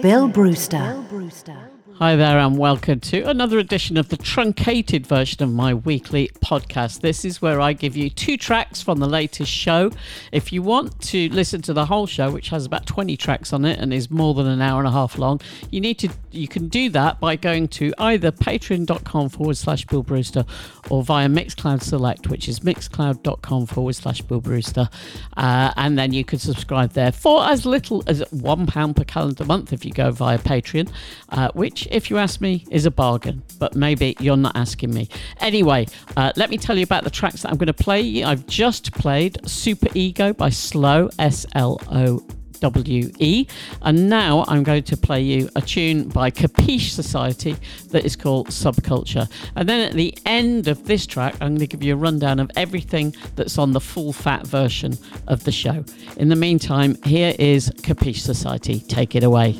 Bill Brewster. Hi there, and welcome to another edition of the truncated version of my weekly podcast. This is where I give you two tracks from the latest show. If you want to listen to the whole show, which has about 20 tracks on it and is more than an hour and a half long, you need to you can do that by going to either patreon.com forward slash Bill Brewster or via Mixcloud Select, which is mixcloud.com forward slash Bill Brewster. Uh, and then you can subscribe there for as little as £1 per calendar month if you go via Patreon, uh, which if you ask me, is a bargain, but maybe you're not asking me. Anyway, uh, let me tell you about the tracks that I'm going to play. I've just played Super Ego by Slowe, S L O W E. And now I'm going to play you a tune by Capiche Society that is called Subculture. And then at the end of this track, I'm going to give you a rundown of everything that's on the full fat version of the show. In the meantime, here is Capiche Society. Take it away.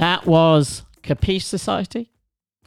That was Capiche Society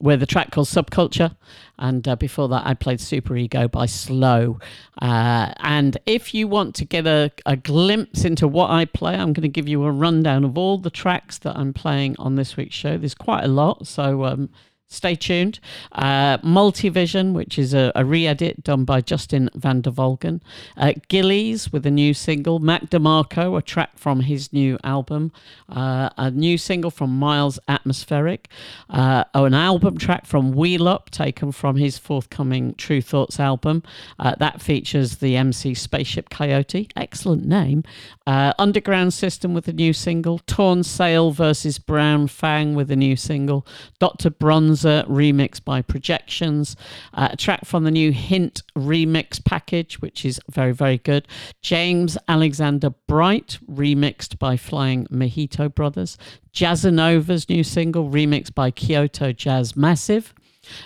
with a track called Subculture. And uh, before that, I played Super Ego by Slowe. Uh, and if you want to get a, a glimpse into what I play, I'm going to give you a rundown of all the tracks that I'm playing on this week's show. There's quite a lot. So, um, Stay tuned. Uh, Multivision, which is a, a re edit done by Justin van der Volgen. Uh, Gillies with a new single. Mac DeMarco, a track from his new album. Uh, a new single from Miles Atmospheric. Uh, oh, an album track from wheelUp, taken from his forthcoming True Thoughts album. Uh, that features the MC Spaceship Coyote. Excellent name. Uh, Underground System with a new single. Torn Sail versus Brown Fang with a new single. Dr. Bronze remix by Projections, uh, a track from the new Hint remix package, which is very, very good. James Alexander Bright, remixed by Flying Mojito Brothers. Jazzanova's new single, remixed by Kyoto Jazz Massive.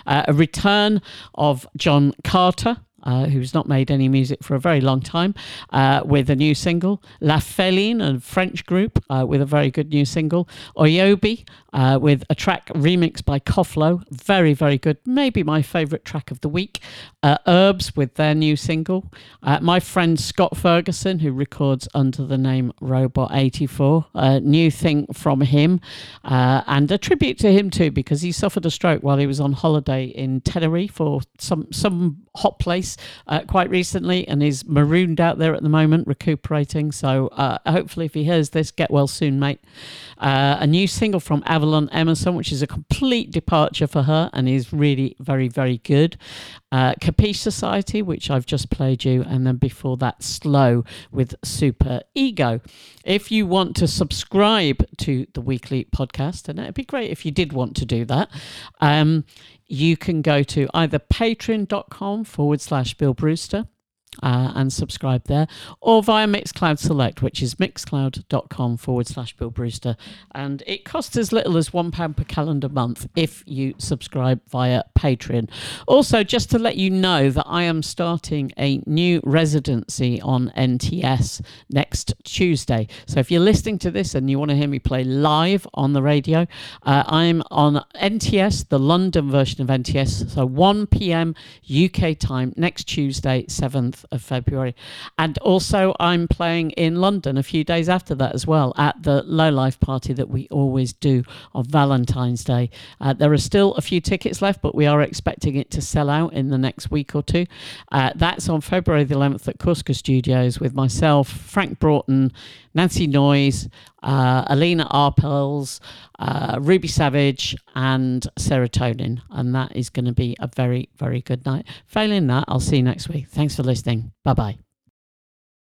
Uh, a return of Jon Carter, uh, who's not made any music for a very long time, uh, with a new single. La Feline, a French group, uh, with a very good new single. Oyobi, uh, with a track remixed by Koflo. Very, very good. Maybe my favourite track of the week. Uh, Herbs, with their new single. Uh, my friend Scott Ferguson, who records under the name Robot84. A new thing from him. and a tribute to him too, because he suffered a stroke while he was on holiday in Tenerife or some, some hot place uh, quite recently and is marooned out there at the moment, recuperating. So uh, hopefully, if he hears this, get well soon, mate. Uh, a new single from Avalon Emerson, which is a complete departure for her and is really very, very good. Uh, Capiche Society, which I've just played you, and then before that, Slowe with Super Ego. If you want to subscribe to the weekly podcast, and it'd be great if you did want to do that, um, you can go to either patreon.com forward slash Bill Brewster uh, and subscribe there, or via Mixcloud Select, which is mixcloud.com forward slash Bill Brewster. And it costs as little as £1 per calendar month if you subscribe via Patreon. Also, just to let you know that I am starting a new residency on NTS next Tuesday. So if you're listening to this and you want to hear me play live on the radio, uh, I'm on NTS, the London version of NTS, so 1 p.m. UK time next Tuesday, 7th of February. And also, I'm playing in London a few days after that as well at the Low Life party that we always do on Valentine's Day. Uh, there are still a few tickets left, but we are expecting it to sell out in the next week or two. Uh, that's on February the 11th at Corsica Studios with myself, Frank Broughton, Nancy Noise, uh, Alina Arpels, uh, Ruby Savage, and Serotonin. And that is going to be a very, very good night. Failing that, I'll see you next week. Thanks for listening. Bye bye.